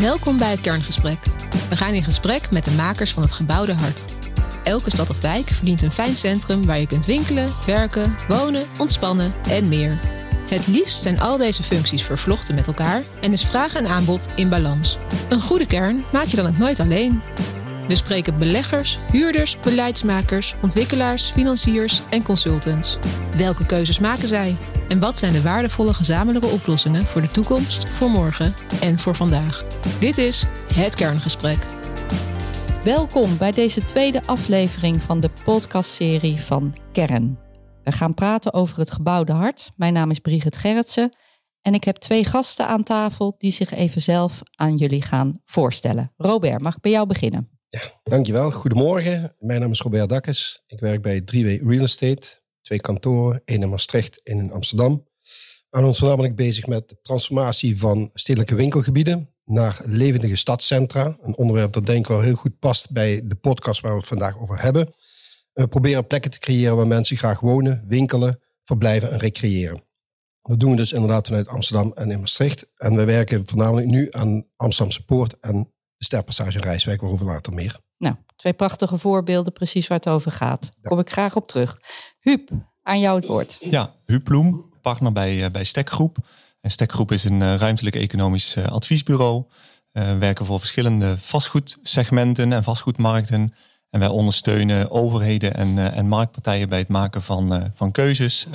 Welkom bij het Kerngesprek. We gaan in gesprek met de makers van het gebouwde hart. Elke stad of wijk verdient een fijn centrum waar je kunt winkelen, werken, wonen, ontspannen en meer. Het liefst zijn al deze functies vervlochten met elkaar en is vraag en aanbod in balans. Een goede kern maak je dan ook nooit alleen. We spreken beleggers, huurders, beleidsmakers, ontwikkelaars, financiers en consultants. Welke keuzes maken zij? En wat zijn de waardevolle gezamenlijke oplossingen voor de toekomst, voor morgen en voor vandaag? Dit is het kerngesprek. Welkom bij deze tweede aflevering van de podcastserie van Kern. We gaan praten over het gebouwde hart. Mijn naam is Brigitte Gerritsen en ik heb twee gasten aan tafel die zich even zelf aan jullie gaan voorstellen. Robert, mag ik bij jou beginnen? Ja, dankjewel. Goedemorgen. Mijn naam is Robert Dakkes. Ik werk bij 3W Real Estate. Twee kantoren, één in Maastricht, één in Amsterdam. We houden ons voornamelijk bezig met de transformatie van stedelijke winkelgebieden naar levendige stadscentra. Een onderwerp dat denk ik wel heel goed past bij de podcast waar we het vandaag over hebben. We proberen plekken te creëren waar mensen graag wonen, winkelen, verblijven en recreëren. Dat doen we dus inderdaad vanuit Amsterdam en in Maastricht. En we werken voornamelijk nu aan Amsterdamse Poort en de Sterpassage in Rijswijk, waarover later meer. Nou, twee prachtige voorbeelden, precies waar het over gaat. Daar kom ik graag op terug. Huub, aan jou het woord. Ja, Huub Bloem, partner bij, uh, bij Stekgroep. En Stekgroep is een uh, ruimtelijk economisch uh, adviesbureau. We werken voor verschillende vastgoedsegmenten en vastgoedmarkten. En wij ondersteunen overheden en, en marktpartijen bij het maken van, van keuzes,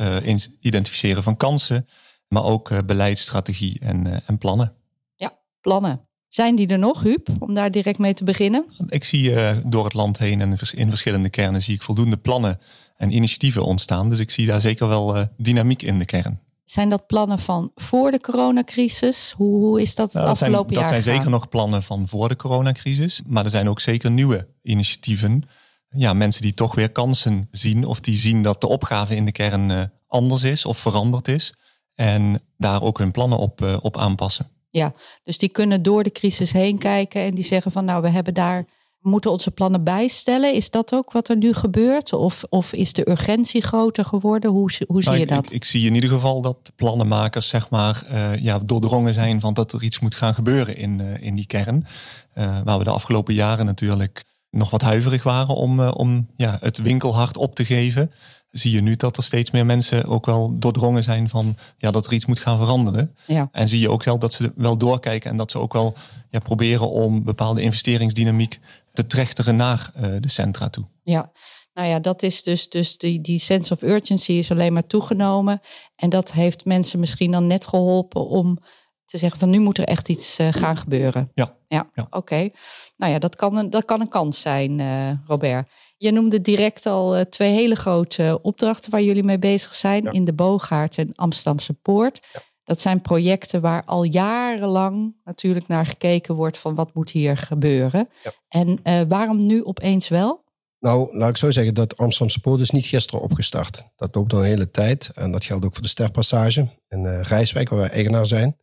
identificeren van kansen, maar ook beleidsstrategie en, en plannen. Ja, plannen. Zijn die er nog, Huub, om daar direct mee te beginnen? Ik zie uh, door het land heen en in verschillende kernen zie ik voldoende plannen en initiatieven ontstaan. Dus ik zie daar zeker wel uh, dynamiek in de kern. Zijn dat plannen van voor de coronacrisis? Hoe, hoe is dat het nou, dat afgelopen zijn, jaar Dat zijn zeker nog plannen van voor de coronacrisis. Maar er zijn ook zeker nieuwe initiatieven. Ja, mensen die toch weer kansen zien of die zien dat de opgave in de kern uh, anders is of veranderd is. En daar ook hun plannen op, op aanpassen. Ja, dus die kunnen door de crisis heen kijken en die zeggen van nou, we hebben daar, we moeten onze plannen bijstellen. Is dat ook wat er nu gebeurt? Of, of is de urgentie groter geworden? Hoe, hoe zie nou, je dat? Ik, ik, zie in ieder geval dat plannenmakers zeg maar uh, ja, doordrongen zijn van dat er iets moet gaan gebeuren in, uh, in die kern. Uh, waar we de afgelopen jaren natuurlijk nog wat huiverig waren om, om ja, het winkelhart op te geven zie je nu dat er steeds meer mensen ook wel doordrongen zijn van ja, dat er iets moet gaan veranderen. Ja. En zie je ook zelf dat ze wel doorkijken en dat ze ook wel ja, proberen om bepaalde investeringsdynamiek te trechteren naar uh, de centra toe. Ja, nou ja, dat is dus, dus die, die sense of urgency is alleen maar toegenomen. En dat heeft mensen misschien dan net geholpen om te zeggen van nu moet er echt iets uh, gaan gebeuren. Ja. Ja, ja. oké. Okay. Nou ja, dat kan een, dat kan een kans zijn, uh, Robert. Je noemde direct al uh, twee hele grote opdrachten waar jullie mee bezig zijn. Ja. In de Boogaard en Amsterdamse Poort. Ja. Dat zijn projecten waar al jarenlang natuurlijk naar gekeken wordt van wat moet hier gebeuren. Ja. En uh, waarom nu opeens wel? Nou, laat ik zo zeggen dat Amsterdamse Poort is niet gisteren opgestart. Dat loopt al een hele tijd. En dat geldt ook voor de Sterpassage in uh, Rijswijk, waar wij eigenaar zijn.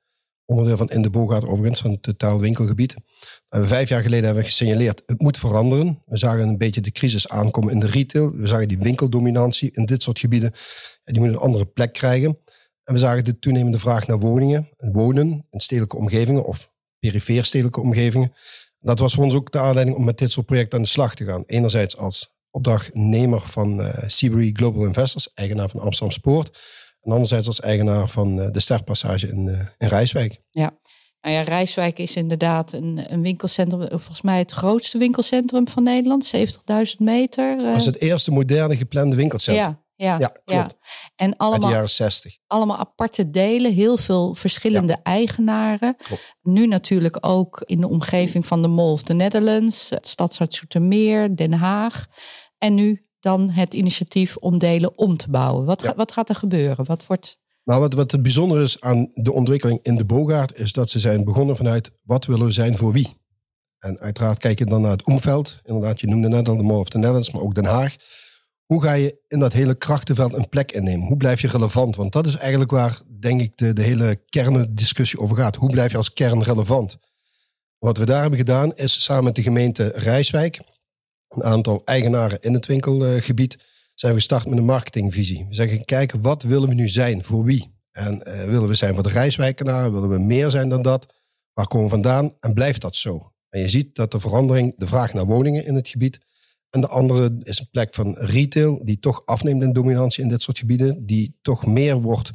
Onderdeel van In de Boogaard overigens, van het totaal winkelgebied. We vijf jaar geleden hebben we gesignaleerd, het moet veranderen. We zagen een beetje de crisis aankomen in de retail. We zagen die winkeldominantie in dit soort gebieden. Die moet een andere plek krijgen. En we zagen de toenemende vraag naar woningen. Wonen in stedelijke omgevingen of perifeer stedelijke omgevingen. Dat was voor ons ook de aanleiding om met dit soort projecten aan de slag te gaan. Enerzijds als opdrachtnemer van uh, Seabury Global Investors, eigenaar van Amsterdam Spoort. En anderzijds als eigenaar van uh, de Sterpassage in, uh, in Rijswijk. Ja. Nou ja, Rijswijk is inderdaad een, een winkelcentrum, volgens mij het grootste winkelcentrum van Nederland, 70.000 meter. Dat is het eerste moderne geplande winkelcentrum. Ja, ja, ja, klopt. En allemaal, jaren 60. allemaal aparte delen, heel veel verschillende ja. eigenaren. Klopt. Nu natuurlijk ook in de omgeving van de Mall of the Netherlands, het Stadsart Zoetermeer, Den Haag. En nu dan het initiatief om delen om te bouwen. Wat, ja. wat gaat er gebeuren? Wat wordt nou, wat, wat het bijzonder is aan de ontwikkeling in de Bogaard, is dat ze zijn begonnen vanuit wat willen we zijn voor wie. En uiteraard kijk je dan naar het omveld. Inderdaad, je noemde net al de Mall of the Netherlands, maar ook Den Haag. Hoe ga je in dat hele krachtenveld een plek innemen? Hoe blijf je relevant? Want dat is eigenlijk waar, denk ik, de, de hele kerndiscussie over gaat. Hoe blijf je als kern relevant? Wat we daar hebben gedaan, is samen met de gemeente Rijswijk, een aantal eigenaren in het winkelgebied, zijn we gestart met een marketingvisie. We zijn gaan kijken, wat willen we nu zijn? Voor wie? En uh, willen we zijn voor de reiswijkenaren? Willen we meer zijn dan dat? Waar komen we vandaan? En blijft dat zo? En je ziet dat de verandering, de vraag naar woningen in het gebied. En de andere is een plek van retail, die toch afneemt in dominantie in dit soort gebieden. Die toch meer wordt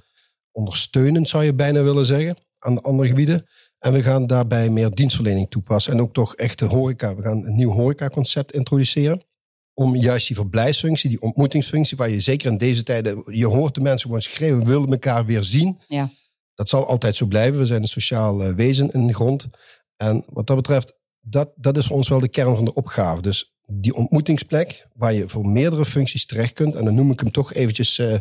ondersteunend, zou je bijna willen zeggen, aan de andere gebieden. En we gaan daarbij meer dienstverlening toepassen. En ook toch echt de horeca. We gaan een nieuw horecaconcept introduceren. Om juist die verblijfsfunctie, die ontmoetingsfunctie, waar je zeker in deze tijden, je hoort de mensen gewoon schreeuwen, we willen elkaar weer zien. Ja. Dat zal altijd zo blijven. We zijn een sociaal eh, wezen in de grond. En wat dat betreft, dat, dat is voor ons wel de kern van de opgave. Dus die ontmoetingsplek, waar je voor meerdere functies terecht kunt. En dan noem ik hem toch eventjes uh,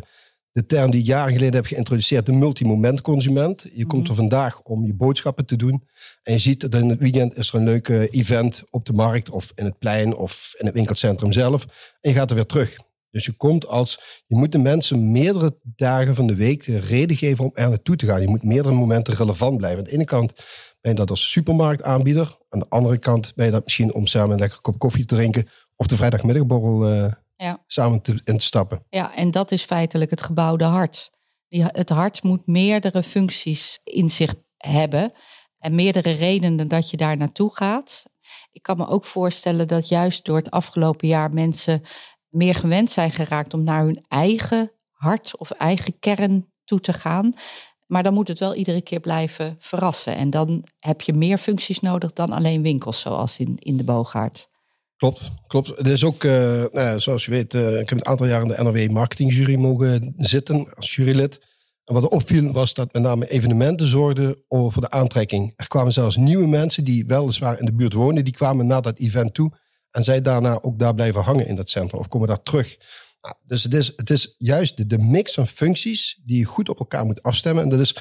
de term die ik jaren geleden heb geïntroduceerd, de multimomentconsument. Je komt Mhm. er vandaag om je boodschappen te doen. En je ziet dat in het weekend is er een leuke event op de markt of in het plein of in het winkelcentrum zelf. En je gaat er weer terug. Dus je komt als, je moet de mensen meerdere dagen van de week de reden geven om er naartoe te gaan. Je moet meerdere momenten relevant blijven. Aan de ene kant ben je dat als supermarktaanbieder. Aan de andere kant ben je dat misschien om samen een lekker kop koffie te drinken. Of de vrijdagmiddagborrel eh, Ja. samen te, in te stappen. Ja, en dat is feitelijk het gebouwde hart. Die, het hart moet meerdere functies in zich hebben en meerdere redenen dat je daar naartoe gaat. Ik kan me ook voorstellen dat juist door het afgelopen jaar mensen meer gewend zijn geraakt om naar hun eigen hart of eigen kern toe te gaan. Maar dan moet het wel iedere keer blijven verrassen. En dan heb je meer functies nodig dan alleen winkels, zoals in, in de Boogaard. Klopt, klopt. Het is ook, eh, nou zoals je weet, eh, ik heb een aantal jaar in de NRW marketingjury mogen zitten als jurylid. En wat er opviel was dat met name evenementen zorgden voor de aantrekking. Er kwamen zelfs nieuwe mensen die weliswaar in de buurt woonden, die kwamen naar dat event toe. En zij daarna ook daar blijven hangen in dat centrum of komen daar terug. Nou, dus het is, het is juist de, de mix van functies die je goed op elkaar moet afstemmen. En dat is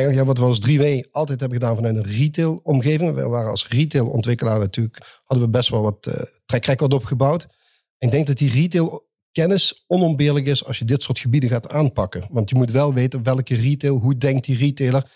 ja, wat we als 3W altijd hebben gedaan vanuit een retail-omgeving. We waren als retail-ontwikkelaar natuurlijk, hadden we best wel wat uh, track record opgebouwd. Ik denk dat die retail-kennis onontbeerlijk is als je dit soort gebieden gaat aanpakken. Want je moet wel weten welke retail, hoe denkt die retailer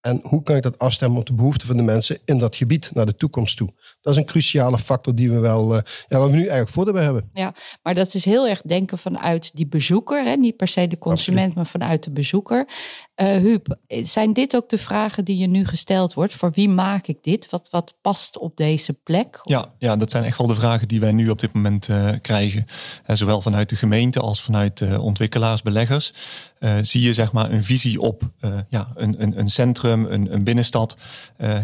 en hoe kan ik dat afstemmen op de behoeften van de mensen in dat gebied naar de toekomst toe. Dat is een cruciale factor die we wel, uh, ja, waar we nu eigenlijk voordeel bij hebben. Ja, maar dat is heel erg denken vanuit die bezoeker, hè? niet per se de consument, Absoluut. maar vanuit de bezoeker. Uh, Huub, zijn dit ook de vragen die je nu gesteld wordt? Voor wie maak ik dit? Wat, wat past op deze plek? Ja, ja, dat zijn echt wel de vragen die wij nu op dit moment uh, krijgen. Uh, zowel vanuit de gemeente als vanuit uh, ontwikkelaars, beleggers. Zie je zeg maar een visie op ja, een, een, een centrum, een, een binnenstad.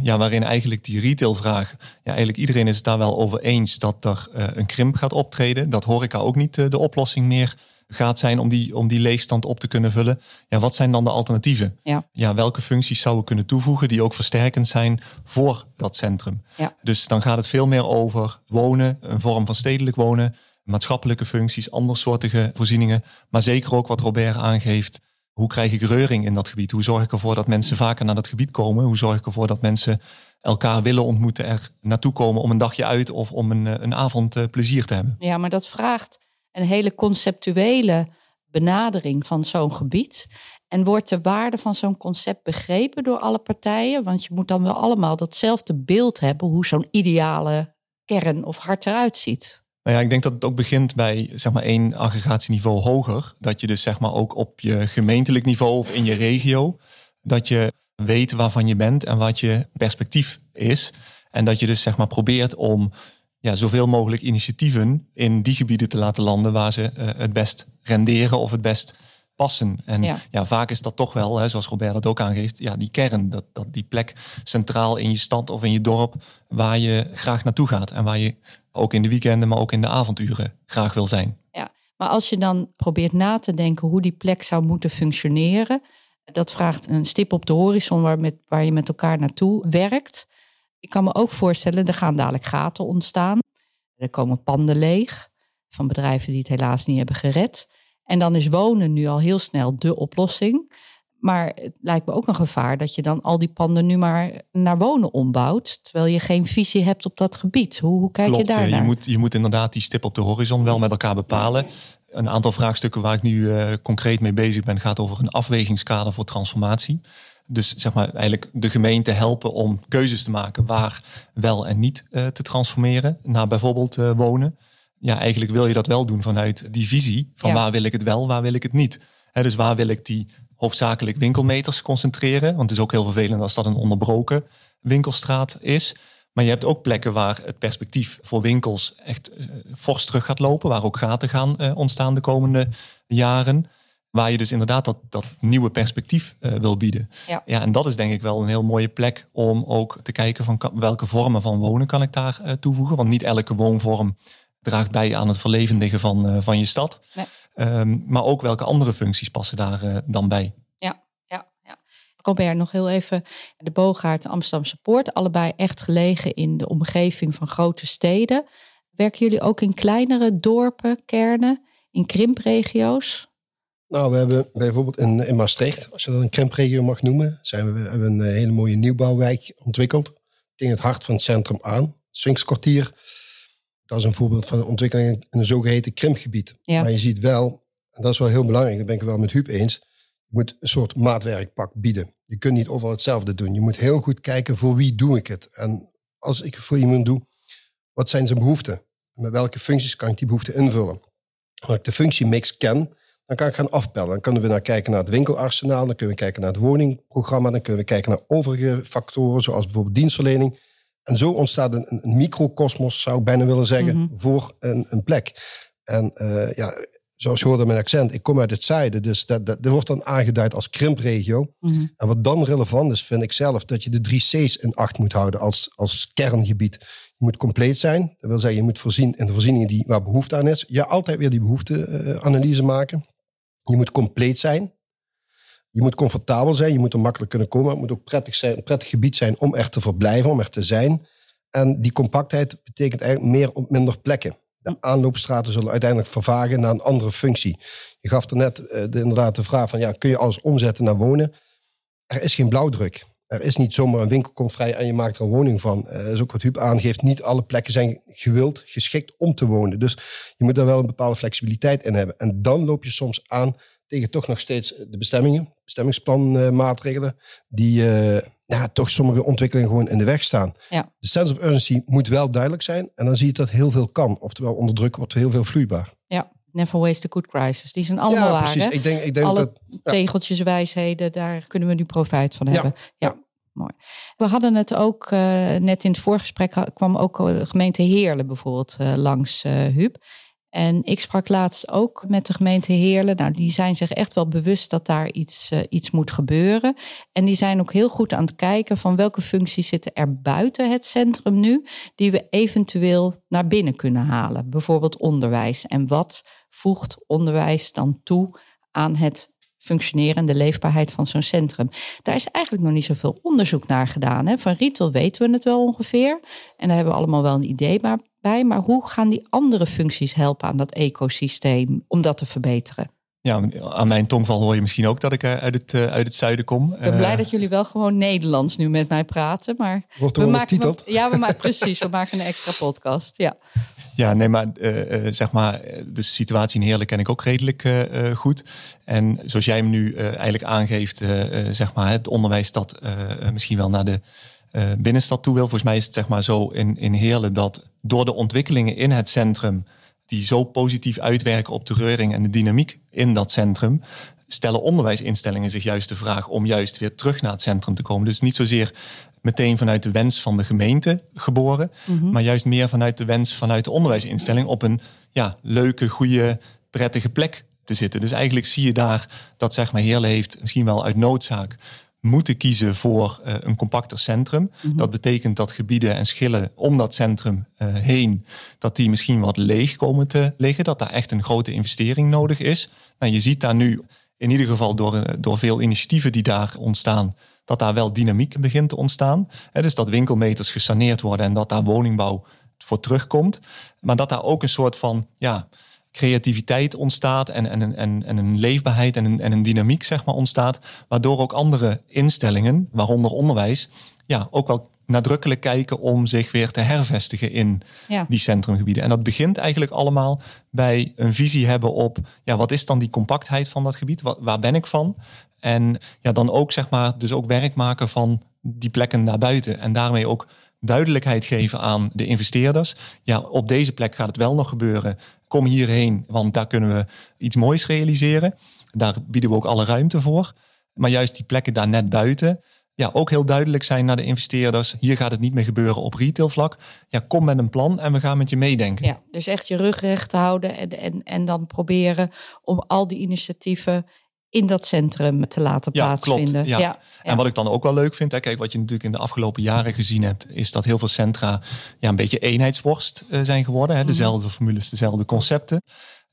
ja, waarin eigenlijk die retailvraag, ja, eigenlijk iedereen is het daar wel over eens dat er een krimp gaat optreden. Dat horeca ook niet de oplossing meer gaat zijn om die, om die leegstand op te kunnen vullen. Ja, wat zijn dan de alternatieven? Ja. Ja, welke functies zouden we kunnen toevoegen die ook versterkend zijn voor dat centrum? Ja. Dus dan gaat het veel meer over wonen, een vorm van stedelijk wonen, maatschappelijke functies, andersoortige voorzieningen. Maar zeker ook wat Robert aangeeft. Hoe krijg ik reuring in dat gebied? Hoe zorg ik ervoor dat mensen vaker naar dat gebied komen? Hoe zorg ik ervoor dat mensen elkaar willen ontmoeten, er naartoe komen om een dagje uit of om een, een avond plezier te hebben? Ja, maar dat vraagt een hele conceptuele benadering van zo'n gebied. En wordt de waarde van zo'n concept begrepen door alle partijen? Want je moet dan wel allemaal datzelfde beeld hebben hoe zo'n ideale kern of hart eruit ziet. Nou ja, ik denk dat het ook begint bij zeg maar één aggregatieniveau hoger. Dat je dus zeg maar ook op je gemeentelijk niveau of in je regio, dat je weet waarvan je bent en wat je perspectief is. En dat je dus zeg maar probeert om ja, zoveel mogelijk initiatieven in die gebieden te laten landen waar ze uh, het best renderen of het best passen. En ja. Ja. vaak is dat toch wel, hè, zoals Robert dat ook aangeeft, ja, die kern, dat, dat die plek centraal in je stad of in je dorp waar je graag naartoe gaat en waar je ook in de weekenden, maar ook in de avonduren graag wil zijn. Ja, maar als je dan probeert na te denken hoe die plek zou moeten functioneren, dat vraagt een stip op de horizon waar, met, waar je met elkaar naartoe werkt. Ik kan me ook voorstellen, er gaan dadelijk gaten ontstaan. Er komen panden leeg van bedrijven die het helaas niet hebben gered. En dan is wonen nu al heel snel de oplossing. Maar het lijkt me ook een gevaar dat je dan al die panden nu maar naar wonen ombouwt. Terwijl je geen visie hebt op dat gebied. Hoe, hoe kijk Klopt, je daar je naar? moet, je moet inderdaad die stip op de horizon wel met elkaar bepalen. Een aantal vraagstukken waar ik nu uh, concreet mee bezig ben, gaat over een afwegingskader voor transformatie. Dus zeg maar eigenlijk de gemeente helpen om keuzes te maken waar wel en niet uh, te transformeren naar bijvoorbeeld uh, wonen. Ja, eigenlijk wil je dat wel doen vanuit die visie van Ja. waar wil ik het wel, waar wil ik het niet. Dus waar wil ik die hoofdzakelijk winkelmeters concentreren? Want het is ook heel vervelend als dat een onderbroken winkelstraat is. Maar je hebt ook plekken waar het perspectief voor winkels echt uh, fors terug gaat lopen. Waar ook gaten gaan uh, ontstaan de komende jaren. Waar je dus inderdaad dat, dat nieuwe perspectief uh, wil bieden. Ja. ja, en dat is denk ik wel een heel mooie plek om ook te kijken van welke vormen van wonen kan ik daar uh, toevoegen. Want niet elke woonvorm draagt bij aan het verlevendigen van, van je stad. Nee. Um, maar ook welke andere functies passen daar dan bij. Ja, ja, ja. Robert, nog heel even. De Boogaard en Amsterdamse Poort, allebei echt gelegen in de omgeving van grote steden. Werken jullie ook in kleinere dorpen, kernen, in krimpregio's? Nou, we hebben bijvoorbeeld in, in Maastricht, als je dat een krimpregio mag noemen, zijn we, we hebben een hele mooie nieuwbouwwijk ontwikkeld. Tegen het hart van het centrum aan, Sphinxkwartier. Dat is een voorbeeld van een ontwikkeling in een zogeheten krimpgebied. Ja. Maar je ziet wel, en dat is wel heel belangrijk, dat ben ik wel met Huub eens, je moet een soort maatwerkpak bieden. Je kunt niet overal hetzelfde doen. Je moet heel goed kijken voor wie doe ik het. En als ik het voor iemand doe, wat zijn zijn behoeften? Met welke functies kan ik die behoeften invullen? Als ik de functiemix ken, dan kan ik gaan afpellen. Dan kunnen we naar kijken naar het winkelarsenaal, dan kunnen we kijken naar het woningprogramma, dan kunnen we kijken naar overige factoren, zoals bijvoorbeeld dienstverlening. En zo ontstaat een, een microcosmos, zou ik bijna willen zeggen, Mhm. voor een, een plek. En uh, ja, zoals je hoorde mijn accent, ik kom uit het zuiden, dus dat, dat, dat wordt dan aangeduid als krimpregio. Mhm. En wat dan relevant is, vind ik zelf, dat je de drie C's in acht moet houden als, als kerngebied. Je moet compleet zijn, dat wil zeggen, je moet voorzien in de voorzieningen die, waar behoefte aan is. Ja, altijd weer die behoefteanalyse maken. Je moet compleet zijn. Je moet comfortabel zijn. Je moet er makkelijk kunnen komen. Het moet ook prettig zijn, een prettig gebied zijn om er te verblijven, om er te zijn. En die compactheid betekent eigenlijk meer op minder plekken. De aanloopstraten zullen uiteindelijk vervagen naar een andere functie. Je gaf er net uh, de, inderdaad de vraag van, ja, kun je alles omzetten naar wonen? Er is geen blauwdruk. Er is niet zomaar een winkel komt vrij en je maakt er een woning van. Uh, dat is ook wat Huub aangeeft. Niet alle plekken zijn gewild, geschikt om te wonen. Dus je moet daar wel een bepaalde flexibiliteit in hebben. En dan loop je soms aan tegen toch nog steeds de bestemmingen, bestemmingsplanmaatregelen, die uh, ja, toch sommige ontwikkelingen gewoon in de weg staan. Ja. De sense of urgency moet wel duidelijk zijn. En dan zie je dat heel veel kan. Oftewel onder druk wordt heel veel vloeibaar. Ja, never waste a good crisis. Die zijn allemaal ja, waar. precies. Hè? Ik denk, ik denk Alle dat, ja. tegeltjes wijsheden, daar kunnen we nu profijt van Ja. hebben. Ja. Mooi. We hadden het ook uh, net in het voorgesprek kwam ook de gemeente Heerlen bijvoorbeeld uh, langs uh, Huub. En ik sprak laatst ook met de gemeente Heerlen. Nou, die zijn zich echt wel bewust dat daar iets, uh, iets moet gebeuren. En die zijn ook heel goed aan het kijken van welke functies zitten er buiten het centrum nu, die we eventueel naar binnen kunnen halen. Bijvoorbeeld onderwijs. En wat voegt onderwijs dan toe aan het functioneren en de leefbaarheid van zo'n centrum. Daar is eigenlijk nog niet zoveel onderzoek naar gedaan. Hè. Van retail weten we het wel ongeveer. En daar hebben we allemaal wel een idee bij. Maar hoe gaan die andere functies helpen aan dat ecosysteem om dat te verbeteren? Ja, aan mijn tongval hoor je misschien ook dat ik uit het, uit het zuiden kom. Ik ben blij dat jullie wel gewoon Nederlands nu met mij praten. Maar Wordt we maken Ja, we maken precies. We maken een extra podcast. Ja. Ja, nee, maar uh, zeg maar, de situatie in Heerlen ken ik ook redelijk uh, goed. En zoals jij hem nu uh, eigenlijk aangeeft, zeg maar, het onderwijs dat misschien wel naar de binnenstad toe wil. Volgens mij is het zeg maar zo in, in Heerlen dat door de ontwikkelingen in het centrum, die zo positief uitwerken op de reuring en de dynamiek in dat centrum, stellen onderwijsinstellingen zich juist de vraag om juist weer terug naar het centrum te komen. Dus niet zozeer meteen vanuit de wens van de gemeente geboren, mm -hmm. maar juist meer vanuit de wens vanuit de onderwijsinstelling op een ja, leuke, goede, prettige plek te zitten. Dus eigenlijk zie je daar dat zeg maar Heerlen heeft misschien wel uit noodzaak moeten kiezen voor uh, een compacter centrum. Mm -hmm. Dat betekent dat gebieden en schillen om dat centrum uh, heen, dat die misschien wat leeg komen te liggen, dat daar echt een grote investering nodig is. Nou, je ziet daar nu in ieder geval door, door veel initiatieven die daar ontstaan, dat daar wel dynamiek begint te ontstaan. He, dus dat winkelmeters gesaneerd worden en dat daar woningbouw voor terugkomt. Maar dat daar ook een soort van ja, creativiteit ontstaat en, en, en, en een leefbaarheid en een, en een dynamiek zeg maar, ontstaat. Waardoor ook andere instellingen, waaronder onderwijs, ja, ook wel nadrukkelijk kijken om zich weer te hervestigen in ja. die centrumgebieden. En dat begint eigenlijk allemaal bij een visie hebben op ja, wat is dan die compactheid van dat gebied? Wat, waar ben ik van? En ja, dan ook zeg maar, dus ook werk maken van die plekken naar buiten. En daarmee ook duidelijkheid geven aan de investeerders. Ja, op deze plek gaat het wel nog gebeuren. Kom hierheen, want daar kunnen we iets moois realiseren. Daar bieden we ook alle ruimte voor. Maar juist die plekken daar net buiten, ja, ook heel duidelijk zijn naar de investeerders. Hier gaat het niet meer gebeuren op retailvlak. Ja, kom met een plan en we gaan met je meedenken. Ja, dus echt je rug recht houden en, en, en dan proberen om al die initiatieven in dat centrum te laten plaatsvinden. Ja, ja. En wat ik dan ook wel leuk vind, hè, kijk, wat je natuurlijk in de afgelopen jaren gezien hebt, is dat heel veel centra ja, een beetje eenheidsworst uh, zijn geworden. Hè. Mhm. Dezelfde formules, dezelfde concepten.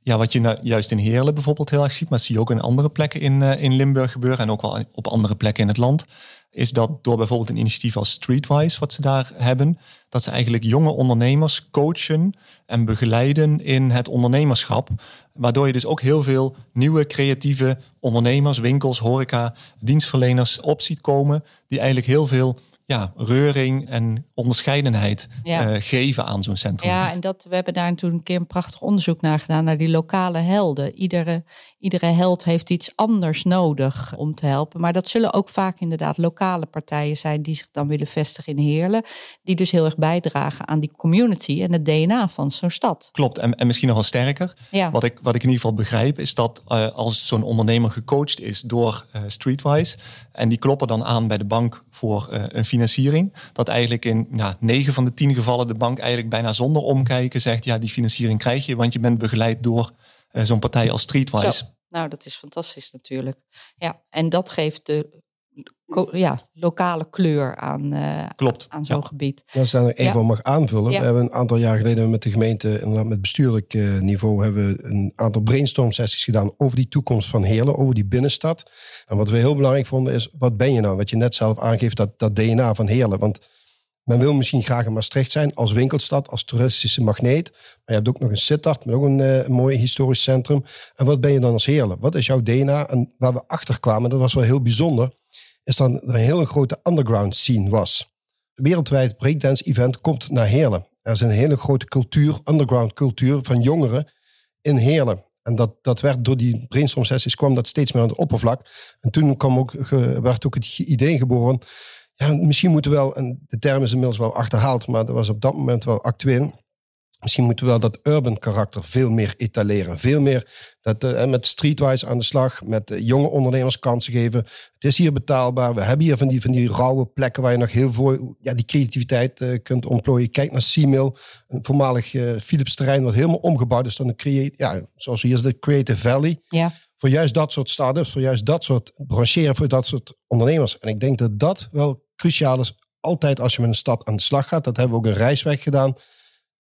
Ja, wat je nou juist in Heerlen bijvoorbeeld heel erg ziet, maar zie je ook in andere plekken in, uh, in Limburg gebeuren en ook wel op andere plekken in het land is dat door bijvoorbeeld een initiatief als Streetwise, wat ze daar hebben, dat ze eigenlijk jonge ondernemers coachen en begeleiden in het ondernemerschap. Waardoor je dus ook heel veel nieuwe creatieve ondernemers, winkels, horeca, dienstverleners op ziet komen, die eigenlijk heel veel ja, reuring en onderscheidenheid eh, geven aan zo'n centrum. Ja, en dat, we hebben daar toen een keer een prachtig onderzoek naar gedaan, naar die lokale helden. Iedere, iedere held heeft iets anders nodig om te helpen. Maar dat zullen ook vaak inderdaad lokale partijen zijn die zich dan willen vestigen in Heerlen. Die dus heel erg bijdragen aan die community en het DNA van zo'n stad. Klopt, en, en misschien nog wel sterker. Ja. Wat, ik, wat ik in ieder geval begrijp, is dat uh, als zo'n ondernemer gecoacht is door uh, Streetwise. En die kloppen dan aan bij de bank voor een financiering. Dat eigenlijk in ja, 9 van de 10 gevallen de bank eigenlijk bijna zonder omkijken zegt: ja, die financiering krijg je, want je bent begeleid door zo'n partij als Streetwise. Nou, dat is fantastisch natuurlijk. Ja, en dat geeft de ja, lokale kleur aan, uh, Klopt, aan zo'n gebied. Als ik daar even ja. mag aanvullen. We hebben een aantal jaar geleden met de gemeente, met bestuurlijk uh, niveau, hebben we een aantal brainstorm sessies gedaan over die toekomst van Heerlen, over die binnenstad. En wat we heel belangrijk vonden is, wat ben je nou? Wat je net zelf aangeeft, dat, dat DNA van Heerlen. Want men wil misschien graag in Maastricht zijn als winkelstad, als toeristische magneet. Maar je hebt ook nog een Sittard, met ook een, uh, mooi historisch centrum. En wat ben je dan als Heerlen? Wat is jouw DNA? En waar we achter kwamen, dat was wel heel bijzonder is dan een hele grote underground scene was. Een wereldwijd breakdance event komt naar Heerlen. Er is een hele grote cultuur, underground cultuur van jongeren in Heerlen. En dat, dat werd door die brainstorm sessies kwam dat steeds meer aan het oppervlak. En toen kwam ook, werd ook het idee geboren. Ja, misschien moeten we wel, en de term is inmiddels wel achterhaald, maar dat was op dat moment wel actueel. Misschien moeten we wel dat urban karakter veel meer etaleren. Veel meer dat, uh, met streetwise aan de slag, met uh, jonge ondernemers kansen geven. Het is hier betaalbaar. We hebben hier van die, van die rauwe plekken waar je nog heel veel ja, die creativiteit uh, kunt ontplooien. Kijk naar Seamill, een voormalig Philips terrein wat helemaal omgebouwd is. Dan een create, ja, zoals hier is de Creative Valley. Ja. Voor juist dat soort start-ups, voor juist dat soort brancheren, voor dat soort ondernemers. En ik denk dat dat wel cruciaal is. Altijd als je met een stad aan de slag gaat. Dat hebben we ook een reisweg gedaan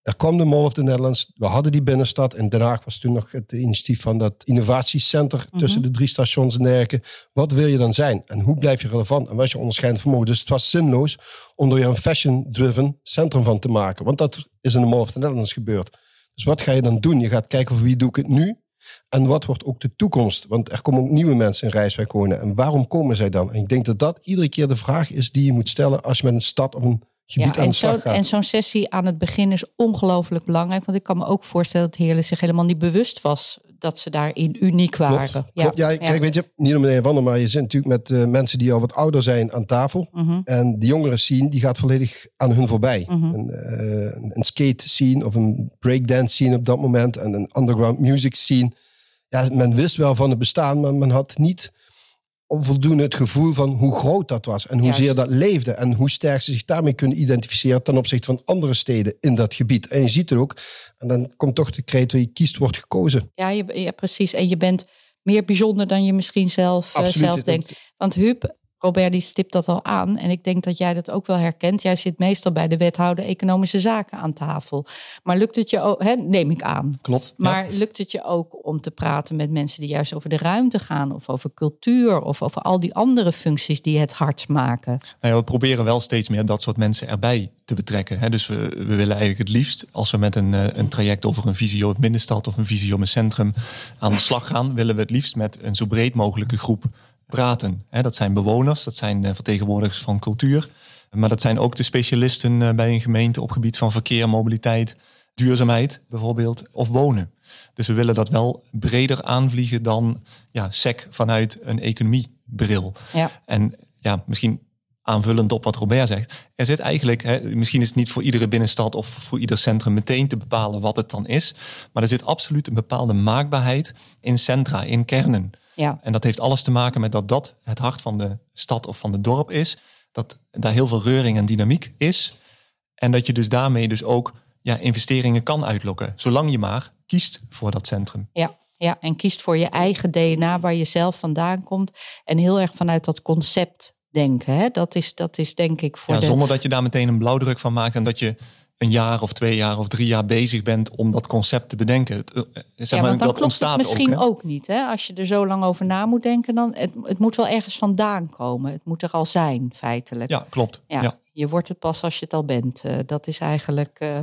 er kwam de Mall of the Netherlands. We hadden die binnenstad. In Den Haag was toen nog het initiatief van dat innovatiecenter mhm. tussen de drie stations en dergelijke. Wat wil je dan zijn? En hoe blijf je relevant? En wat is je onderscheidend vermogen? Dus het was zinloos om er weer een fashion-driven centrum van te maken. Want dat is in de Mall of the Netherlands gebeurd. Dus wat ga je dan doen? Je gaat kijken voor wie doe ik het nu? En wat wordt ook de toekomst? Want er komen ook nieuwe mensen in Rijswijk wonen. En waarom komen zij dan? En ik denk dat dat iedere keer de vraag is die je moet stellen als je met een stad of een ja, en, zo, en zo'n sessie aan het begin is ongelooflijk belangrijk. Want ik kan me ook voorstellen dat Heerlen zich helemaal niet bewust was dat ze daarin uniek waren. Ja, ja, kijk, weet je, niet om meneer Van maar je zit natuurlijk met uh, mensen die al wat ouder zijn aan tafel. Mhm. En de jongere scene, die gaat volledig aan hun voorbij. Mhm. een, uh, een, skate scene of een breakdance scene op dat moment. En een underground music scene. Ja, men wist wel van het bestaan, maar men had niet onvoldoende het gevoel van hoe groot dat was en hoezeer dat leefde en hoe sterk ze zich daarmee kunnen identificeren ten opzichte van andere steden in dat gebied. En je ziet het ook, en dan komt toch de kreet waar je kiest wordt gekozen. Ja, je, ja precies. En je bent meer bijzonder dan je misschien zelf, uh, zelf denkt. Want Huub, Robert die stipt dat al aan. En ik denk dat jij dat ook wel herkent. Jij zit meestal bij de wethouder economische zaken aan tafel. Maar lukt het je ook, hè, neem ik aan. Klopt. Maar lukt het je ook om te praten met mensen die juist over de ruimte gaan, of over cultuur, of over al die andere functies die het hart maken? Nou ja, we proberen wel steeds meer dat soort mensen erbij te betrekken. Hè. Dus we, we willen eigenlijk het liefst, als we met een, eh, een traject over een visie op binnenstad of een visie op een centrum aan de slag gaan, willen we het liefst met een zo breed mogelijke groep praten. Dat zijn bewoners, dat zijn eh, vertegenwoordigers van cultuur. Maar dat zijn ook de specialisten eh, bij een gemeente op gebied van verkeer, mobiliteit, duurzaamheid bijvoorbeeld, of wonen. Dus we willen dat wel breder aanvliegen dan ja, SEC vanuit een economiebril. Ja. En ja, misschien aanvullend op wat Robert zegt. Er zit eigenlijk, hè, misschien is het niet voor iedere binnenstad of voor ieder centrum meteen te bepalen wat het dan is. Maar er zit absoluut een bepaalde maakbaarheid in centra, in kernen. Ja. En dat heeft alles te maken met dat dat het hart van de stad of van het dorp is. Dat daar heel veel reuring en dynamiek is. En dat je dus daarmee dus ook ja, investeringen kan uitlokken. Zolang je maar kiest voor dat centrum. Ja, ja, en kiest voor je eigen DNA waar je zelf vandaan komt. En heel erg vanuit dat concept denken. Hè? Dat, is, dat is denk ik voor ja, de... Zonder dat je daar meteen een blauwdruk van maakt. En dat je een jaar of twee jaar of drie jaar bezig bent om dat concept te bedenken. Het, eh, zeg ja, maar, want dan dat klopt ontstaat het misschien ook. ook, niet. Hè? Als je er zo lang over na moet denken, dan het, het moet wel ergens vandaan komen. Het moet er al zijn, feitelijk. Ja, klopt. Ja, Ja. Je wordt het pas als je het al bent. Eh, dat is eigenlijk eh,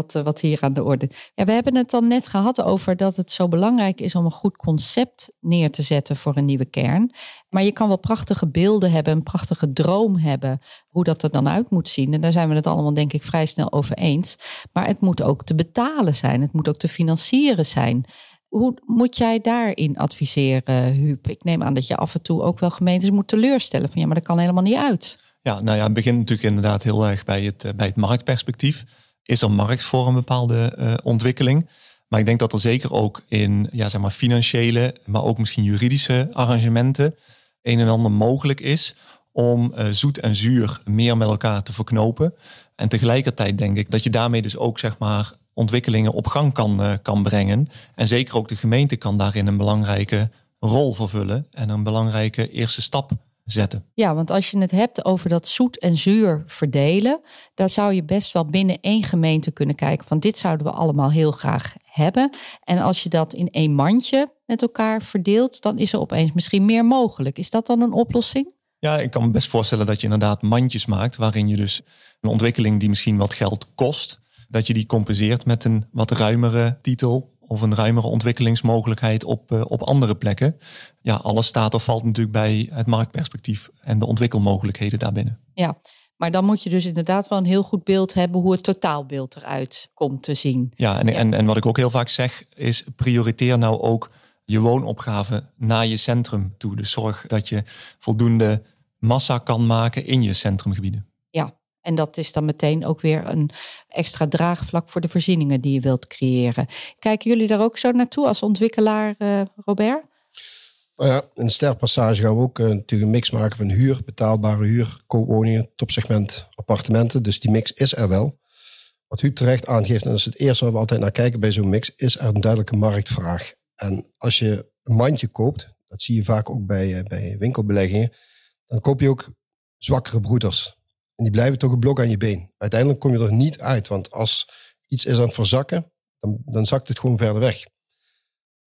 wat, eh, wat hier aan de orde is. Ja, we hebben het dan net gehad over dat het zo belangrijk is om een goed concept neer te zetten voor een nieuwe kern. Maar je kan wel prachtige beelden hebben, een prachtige droom hebben, hoe dat er dan uit moet zien. En daar zijn we het allemaal, denk ik, vrij snel over eens. Maar het moet ook te betalen zijn, het moet ook te financieren zijn. Hoe moet jij daarin adviseren, Huub? Ik neem aan dat je af en toe ook wel gemeentes moet teleurstellen. Van ja, maar dat kan helemaal niet uit. Ja, nou ja, het begint natuurlijk inderdaad heel erg bij het, eh, bij het marktperspectief. Is er markt voor een bepaalde eh, ontwikkeling? Maar ik denk dat er zeker ook in ja, zeg maar financiële, maar ook misschien juridische arrangementen een en ander mogelijk is om eh, zoet en zuur meer met elkaar te verknopen. En tegelijkertijd denk ik dat je daarmee dus ook zeg maar ontwikkelingen op gang kan, eh, kan brengen. En zeker ook de gemeente kan daarin een belangrijke rol vervullen en een belangrijke eerste stap zetten. Ja, want als je het hebt over dat zoet en zuur verdelen, dan zou je best wel binnen één gemeente kunnen kijken van dit zouden we allemaal heel graag hebben. En als je dat in één mandje met elkaar verdeelt, dan is er opeens misschien meer mogelijk. Is dat dan een oplossing? Ja, ik kan me best voorstellen dat je inderdaad mandjes maakt waarin je dus een ontwikkeling die misschien wat geld kost, dat je die compenseert met een wat ruimere titel of een ruimere ontwikkelingsmogelijkheid op, uh, op andere plekken. Ja, alles staat of valt natuurlijk bij het marktperspectief en de ontwikkelmogelijkheden daarbinnen. Ja, maar dan moet je dus inderdaad wel een heel goed beeld hebben hoe het totaalbeeld eruit komt te zien. Ja, en, ja. En, en wat ik ook heel vaak zeg is prioriteer nou ook je woonopgave naar je centrum toe. Dus zorg dat je voldoende massa kan maken in je centrumgebieden. Ja, en dat is dan meteen ook weer een extra draagvlak voor de voorzieningen die je wilt creëren. Kijken jullie daar ook zo naartoe als ontwikkelaar, uh, Robert? Nou ja, in sterpassage gaan we ook uh, natuurlijk een mix maken van huur, betaalbare huur, koopwoningen, topsegment appartementen. Dus die mix is er wel. Wat u terecht aangeeft, en dat is het eerste waar we altijd naar kijken bij zo'n mix, is er een duidelijke marktvraag. En als je een mandje koopt, dat zie je vaak ook bij, uh, bij winkelbeleggingen, dan koop je ook zwakkere broeders. En die blijven toch een blok aan je been. Uiteindelijk kom je er niet uit, want als iets is aan het verzakken, dan, dan zakt het gewoon verder weg.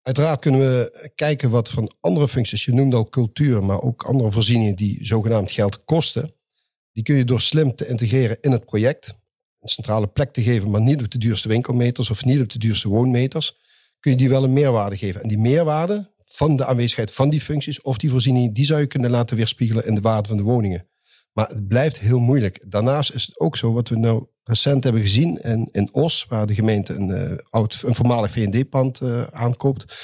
Uiteraard kunnen we kijken wat van andere functies, je noemde al cultuur, maar ook andere voorzieningen die zogenaamd geld kosten, die kun je door slim te integreren in het project, een centrale plek te geven, maar niet op de duurste winkelmeters of niet op de duurste woonmeters, kun je die wel een meerwaarde geven. En die meerwaarde van de aanwezigheid van die functies of die voorzieningen, die zou je kunnen laten weerspiegelen in de waarde van de woningen. Maar het blijft heel moeilijk. Daarnaast is het ook zo, wat we nou recent hebben gezien in, in Os, waar de gemeente een, uh, oud, een voormalig VND-pand uh, aankoopt.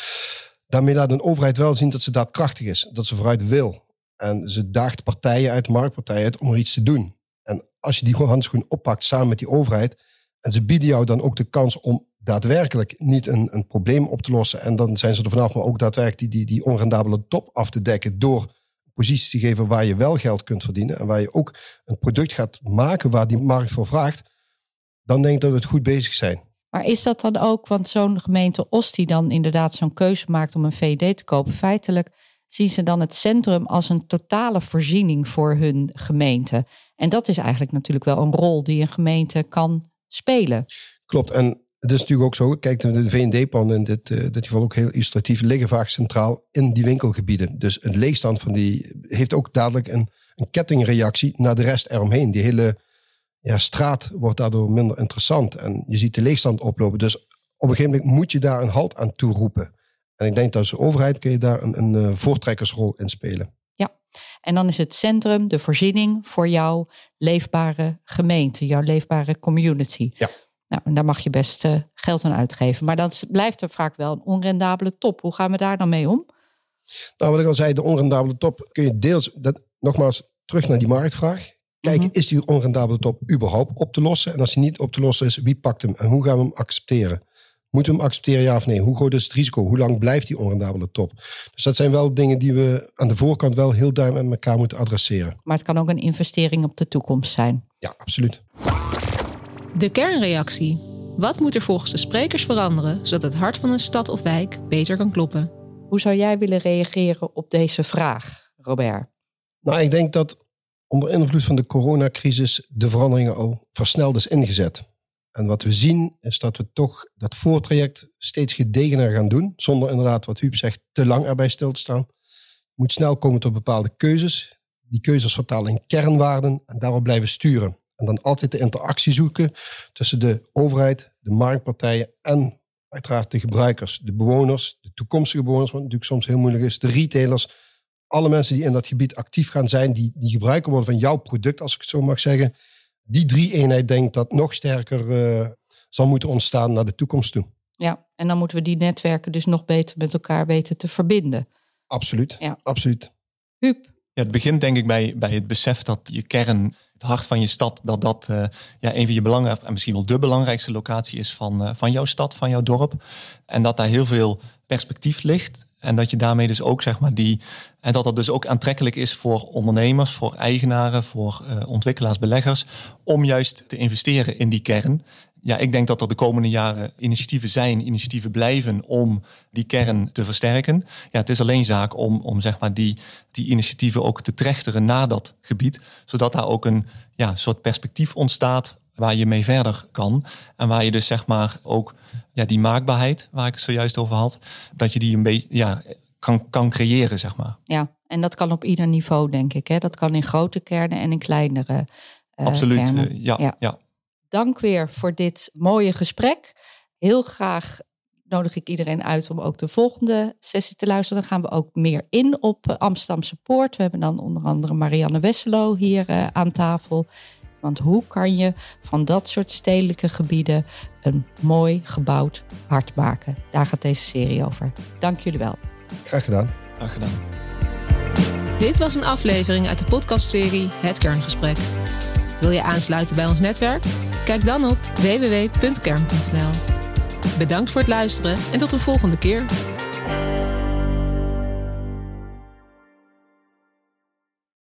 Daarmee laat een overheid wel zien dat ze daadkrachtig is, dat ze vooruit wil. En ze daagt partijen uit, marktpartijen uit, om er iets te doen. En als je die handschoen oppakt samen met die overheid, en ze bieden jou dan ook de kans om daadwerkelijk niet een, een probleem op te lossen. En dan zijn ze er vanaf, maar ook daadwerkelijk die, die onrendabele top af te dekken door posities te geven waar je wel geld kunt verdienen en waar je ook een product gaat maken waar die markt voor vraagt, dan denk ik dat we het goed bezig zijn. Maar is dat dan ook, want zo'n gemeente Oost die dan inderdaad zo'n keuze maakt om een VD te kopen, feitelijk zien ze dan het centrum als een totale voorziening voor hun gemeente. En dat is eigenlijk natuurlijk wel een rol die een gemeente kan spelen. Klopt. En het is natuurlijk ook zo, kijk, de VND-panden in dit, uh, dit geval ook heel illustratief, liggen vaak centraal in die winkelgebieden. Dus een leegstand van die heeft ook dadelijk een, een kettingreactie naar de rest eromheen. Die hele ja, straat wordt daardoor minder interessant en je ziet de leegstand oplopen. Dus op een gegeven moment moet je daar een halt aan toeroepen. En ik denk dat als overheid kun je daar een, een uh, voortrekkersrol in spelen. Ja, en dan is het centrum de voorziening voor jouw leefbare gemeente, jouw leefbare community. Ja. Nou, en daar mag je best uh, geld aan uitgeven. Maar dan blijft er vaak wel een onrendabele top. Hoe gaan we daar dan mee om? Nou, wat ik al zei, de onrendabele top kun je deels, dat, nogmaals, terug naar die marktvraag. Kijken, mm -hmm. is die onrendabele top überhaupt op te lossen? En als die niet op te lossen is, wie pakt hem en hoe gaan we hem accepteren? Moeten we hem accepteren, ja of nee? Hoe groot is het risico? Hoe lang blijft die onrendabele top? Dus dat zijn wel dingen die we aan de voorkant wel heel duidelijk met elkaar moeten adresseren. Maar het kan ook een investering op de toekomst zijn. Ja, absoluut. De kernreactie. Wat moet er volgens de sprekers veranderen zodat het hart van een stad of wijk beter kan kloppen? Hoe zou jij willen reageren op deze vraag, Robert? Nou, ik denk dat onder invloed van de coronacrisis de veranderingen al versneld is ingezet. En wat we zien is dat we toch dat voortraject steeds gedegener gaan doen. Zonder inderdaad, wat Huub zegt, te lang erbij stil te staan. Je moet snel komen tot bepaalde keuzes. Die keuzes vertalen in kernwaarden en daarop blijven sturen. En dan altijd de interactie zoeken tussen de overheid, de marktpartijen en uiteraard de gebruikers, de bewoners, de toekomstige bewoners, wat natuurlijk soms heel moeilijk is, de retailers. Alle mensen die in dat gebied actief gaan zijn, die, die gebruiker worden van jouw product, als ik het zo mag zeggen die drie eenheid denk dat nog sterker uh, zal moeten ontstaan naar de toekomst toe. Ja, en dan moeten we die netwerken dus nog beter met elkaar weten te verbinden. Absoluut, ja. absoluut. Huub? Het begint denk ik bij, bij het besef dat je kern, het hart van je stad, dat dat uh, ja, een van je belangrijkste en misschien wel de belangrijkste locatie is van, uh, van jouw stad, van jouw dorp. En dat daar heel veel perspectief ligt. En dat je daarmee dus ook zeg maar die. En dat dat dus ook aantrekkelijk is voor ondernemers, voor eigenaren, voor uh, ontwikkelaars, beleggers. Om juist te investeren in die kern. Ja, ik denk dat er de komende jaren initiatieven zijn, initiatieven blijven om die kern te versterken. Ja, het is alleen zaak om, om zeg maar die, die initiatieven ook te trechteren na dat gebied. Zodat daar ook een ja, soort perspectief ontstaat waar je mee verder kan. En waar je dus zeg maar ook ja, die maakbaarheid, waar ik het zojuist over had, dat je die een beetje ja, kan, kan creëren, zeg maar. Ja, en dat kan op ieder niveau, denk ik. Hè? Dat kan in grote kernen en in kleinere. Uh, Absoluut, uh, ja, ja. ja. Dank weer voor dit mooie gesprek. Heel graag nodig ik iedereen uit om ook de volgende sessie te luisteren. Dan gaan we ook meer in op Amsterdamse Poort. We hebben dan onder andere Marianne Wesselo hier uh, aan tafel. Want hoe kan je van dat soort stedelijke gebieden een mooi gebouwd hart maken? Daar gaat deze serie over. Dank jullie wel. Graag gedaan. Graag gedaan. Dit was een aflevering uit de podcastserie Het Kerngesprek. Wil je aansluiten bij ons netwerk? Kijk dan op www.kern.nl. Bedankt voor het luisteren en tot de volgende keer.